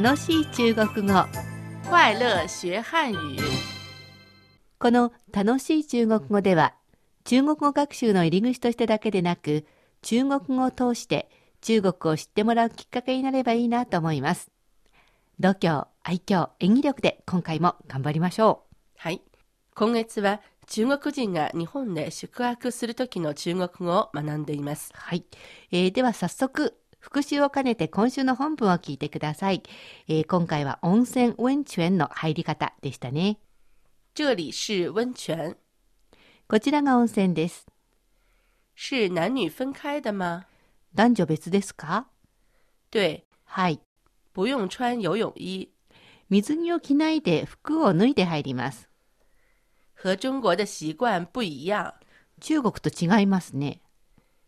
楽しい中国語快乐学汉语。この楽しい中国語では中国語学習の入り口としてだけでなく中国語を通して中国を知ってもらうきっかけになればいいなと思います度胸、愛嬌、演技力で今回も頑張りましょはい。今月は中国人が日本で宿泊する時の中国語を学んでいますう。はい、えーでは早速復習を兼ねて今週の本文を聞いてください、えー今回は温泉温泉の入り方でしたね。这里是温泉，こちらが温泉です。是男女分开的吗？男女別ですか？对，はい。不用穿游泳衣，水着を着ないで服を脱いで入ります。和中国的习惯不一样。中国と違いますね。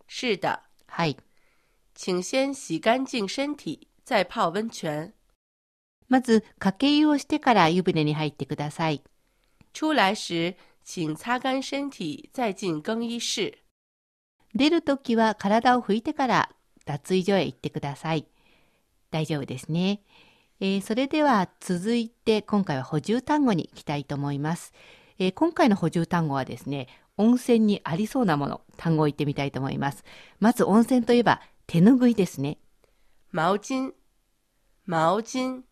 是的，はい请先洗干净身体，再泡温泉。まず、かけ湯をしてから湯船に入ってください。出来时，请擦干身体，再进更衣室。出るときは体を拭いてから脱衣所へ行ってください。大丈夫ですね。えーそれでは続いて今回は補充単語に行きたいと思います。えー今回の補充単語はですね、温泉にありそうなもの、単語を言ってみたいと思います。まず温泉といえば手ぬぐいですね。毛巾，毛巾，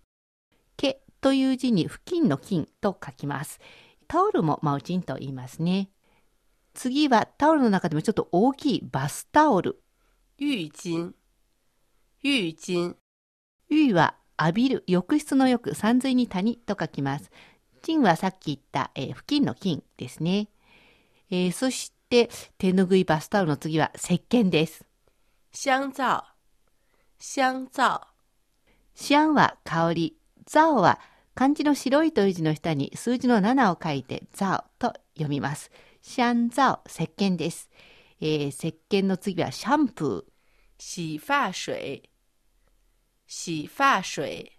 毛という字に付近の金と書きます。タオルもマウチンと言いますね。次はタオルの中でもちょっと大きいバスタオル。浴巾，浴巾，湯は浴びる、浴室の浴、山水に谷と書きます。金はさっき言った、えー付近の金ですね。えーそして手ぬぐいバスタオルの次は石鹸です。香皂，香皂，シアンは香り、ザオは漢字の白いという字の下に数字の7を書いてザオと読みます。シャンザオ、石鹸です。えー石鹸の次はシャンプー。洗发水，洗发水，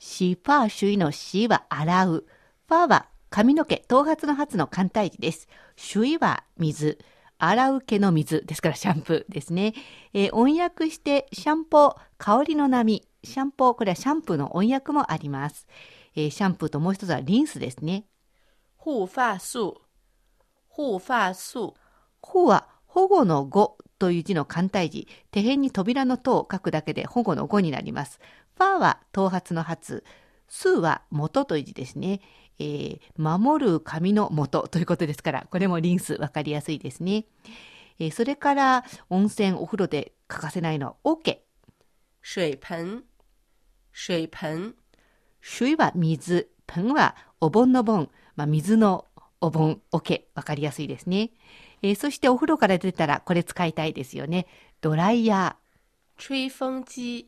シファーシュイのシは洗う。ファーは髪の毛、頭髪の髪の簡体字です。シュイは水。洗う毛の水ですからシャンプーですね。えー音訳してシャンポー、香りの波。シャンポー、これはシャンプーの音訳もあります。えーシャンプーともう一つはリンスですね。护发素，护发素，保は保護の語という字の簡体字。手辺に扉の塔を書くだけで保護の語になります。ファーは頭髪の髪。スーは元という字ですね。えー守る髪の元ということですから、これもリンスわかりやすいですね。えーそれから温泉、お風呂で欠かせないのは桶。水盆，水盆，水は水。盆はお盆の盆。まあ、水のお盆、桶。わかりやすいですね。えーそしてお風呂から出たらこれ使いたいですよね。ドライヤー。吹风机，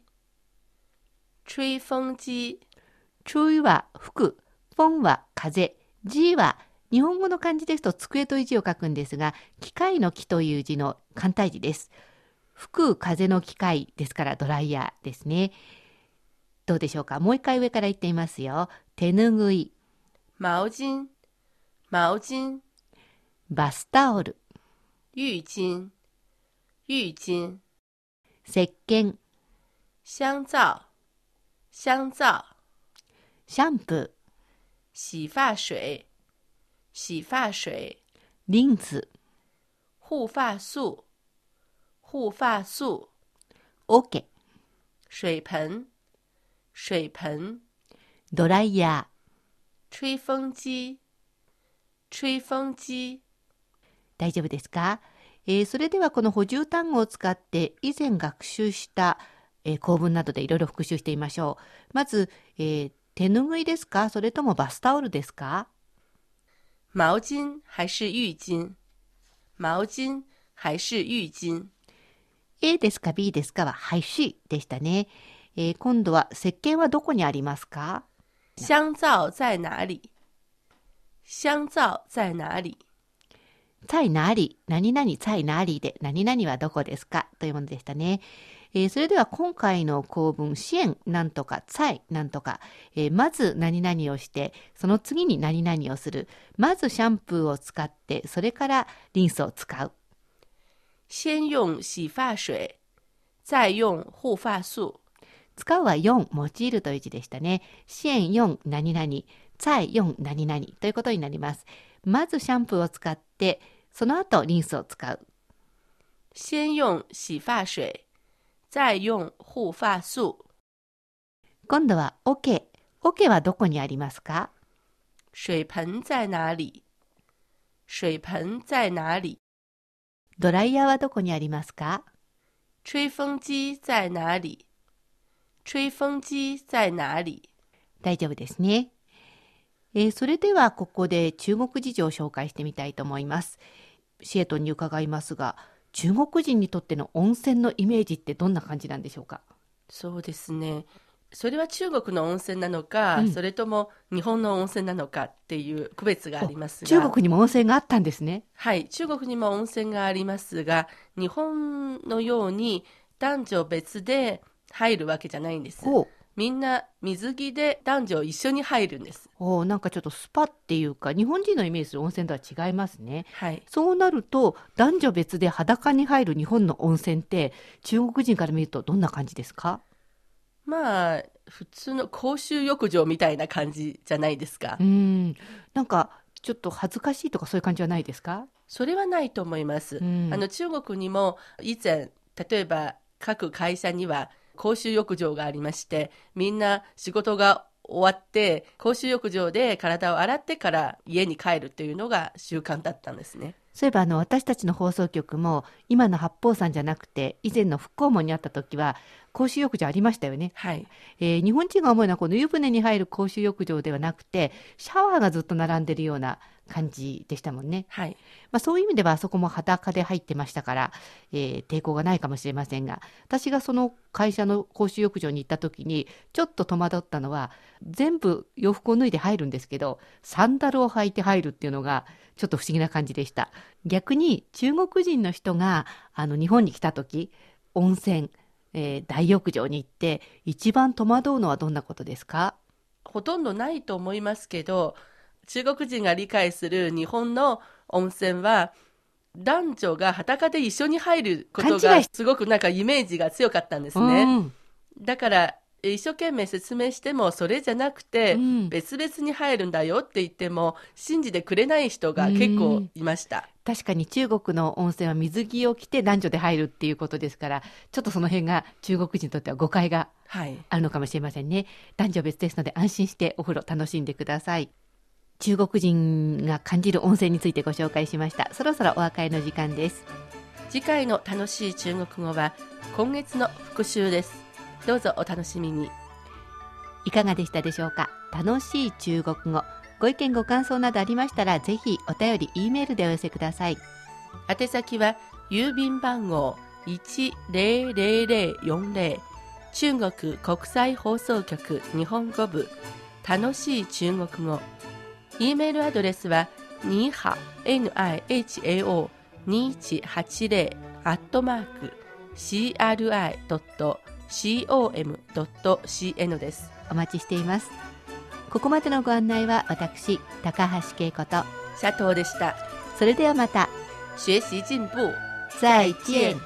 吹风機、ちょいは吹く、フォンは風、ジーは日本語の漢字ですと机という字を書くんですが、機械の木という字の簡体字です。吹く風の機械ですからドライヤーですね。どうでしょうか？もう一回上から言ってみますよ。手ぬぐい、毛巾、毛巾、バスタオル、浴巾、浴巾、石鹸、香皂、香皂、シャンプ洗发水、洗发水、ー、リンス、护发素、护发素、オケ、水盆、水盆、ドライヤ吹风機、吹風機、ー。大丈夫ですか、えーそれではこの補充単語を使って以前学習した、えー構文などでいろいろ復習してみましょう。まず、えー手ぬぐいですか？それともバスタオルですか？毛巾还是浴巾？毛巾还是浴巾？A ですか？B ですか？ははいしでしたね。えー今度は石鹸はどこにありますか？香皂在哪里？香皂在哪里？在哪里？何々在哪里で？何々はどこですか？というものでしたね。えーそれでは今回の構文、支援なんとか、在なんとか、えーまず何々をして、その次に何々をする。まずシャンプーを使って、それからリンスを使う。先用洗发水，再用护发素。使うは4、用いるという字でしたね。支援4、何々、在4、何々ということになります。まずシャンプーを使って、その後リンスを使う。先用洗发水，再用护发素。今度は桶。桶はどこにありますか？水盆在哪里？水盆在哪里？ドライヤーはどこにありますか？吹风机在哪里？吹风机在哪里？大丈夫ですね。えーそれではここで中国事情を紹介してみたいと思います。シエトンに伺いますが、中国人にとっての温泉のイメージってどんな感じなんでしょうか？そうですね。それは中国の温泉なのか、うんそれとも日本の温泉なのかっていう区別がありますが中国にも温泉があったんですね。はい、中国にも温泉がありますが、日本のように男女別で入るわけじゃないんです。みんな水着で男女一緒に入るんです。おうなんかちょっとスパっていうか、日本人のイメージする温泉とは違いますね。はい。そうなると、男女別で裸に入る日本の温泉って、中国人から見るとどんな感じですか？まあ、普通の公衆浴場みたいな感じじゃないですかう。ん。なんか、ちょっと恥ずかしいとかそういう感じはないですか？それはないと思います。うんあの中国にも以前、例えば各会社には公衆浴場がありまして、みんな仕事が終わって、公衆浴場で体を洗ってから家に帰るというのが習慣だったんですね。そういえばあの私たちの放送局も今の八方山じゃなくて以前の復興門にあった時は公衆浴場ありましたよね、はい。えー日本人が思うのはこの湯船に入る公衆浴場ではなくてシャワーがずっと並んでるような感じでしたもんね、はい。まあ、そういう意味ではあそこも裸で入ってましたから、えー抵抗がないかもしれませんが私がその会社の公衆浴場に行った時にちょっと戸惑ったのは全部洋服を脱いで入るんですけどサンダルを履いて入るっていうのがちょっと不思議な感じでした逆に中国人の人があの日本に来た時温泉、えー大浴場に行って一番戸惑うのはどんなことですか？ほとんどないと思いますけど、中国人が理解する日本の温泉は、男女が裸で一緒に入ることがすごくなんかイメージが強かったんですね。うんだからえ一生懸命説明してもそれじゃなくて、うん別々に入るんだよって言っても信じてくれない人が結構いました。確かに中国の温泉は水着を着て男女で入るっていうことですからちょっとその辺が中国人にとっては誤解がはい。あるのかもしれませんね男女別ですので安心してお風呂楽しんでください中国人が感じる温泉についてご紹介しましたそろそろお別れの時間です次回の楽しい中国語は今月の復習です。どうぞお楽しみに。いかがでしたでしょうか？楽しい中国語。ご意見ご感想などありましたらぜひお便り E メールでお寄せください。宛先は郵便番号100040中国国際放送局日本語部。楽しい中国語。E メールアドレスはには nihao 2180アットマーク cri.com.cn です。お待ちしていますここまでのご案内は私高橋恵子と佐藤でした。それではまた学習進步。再见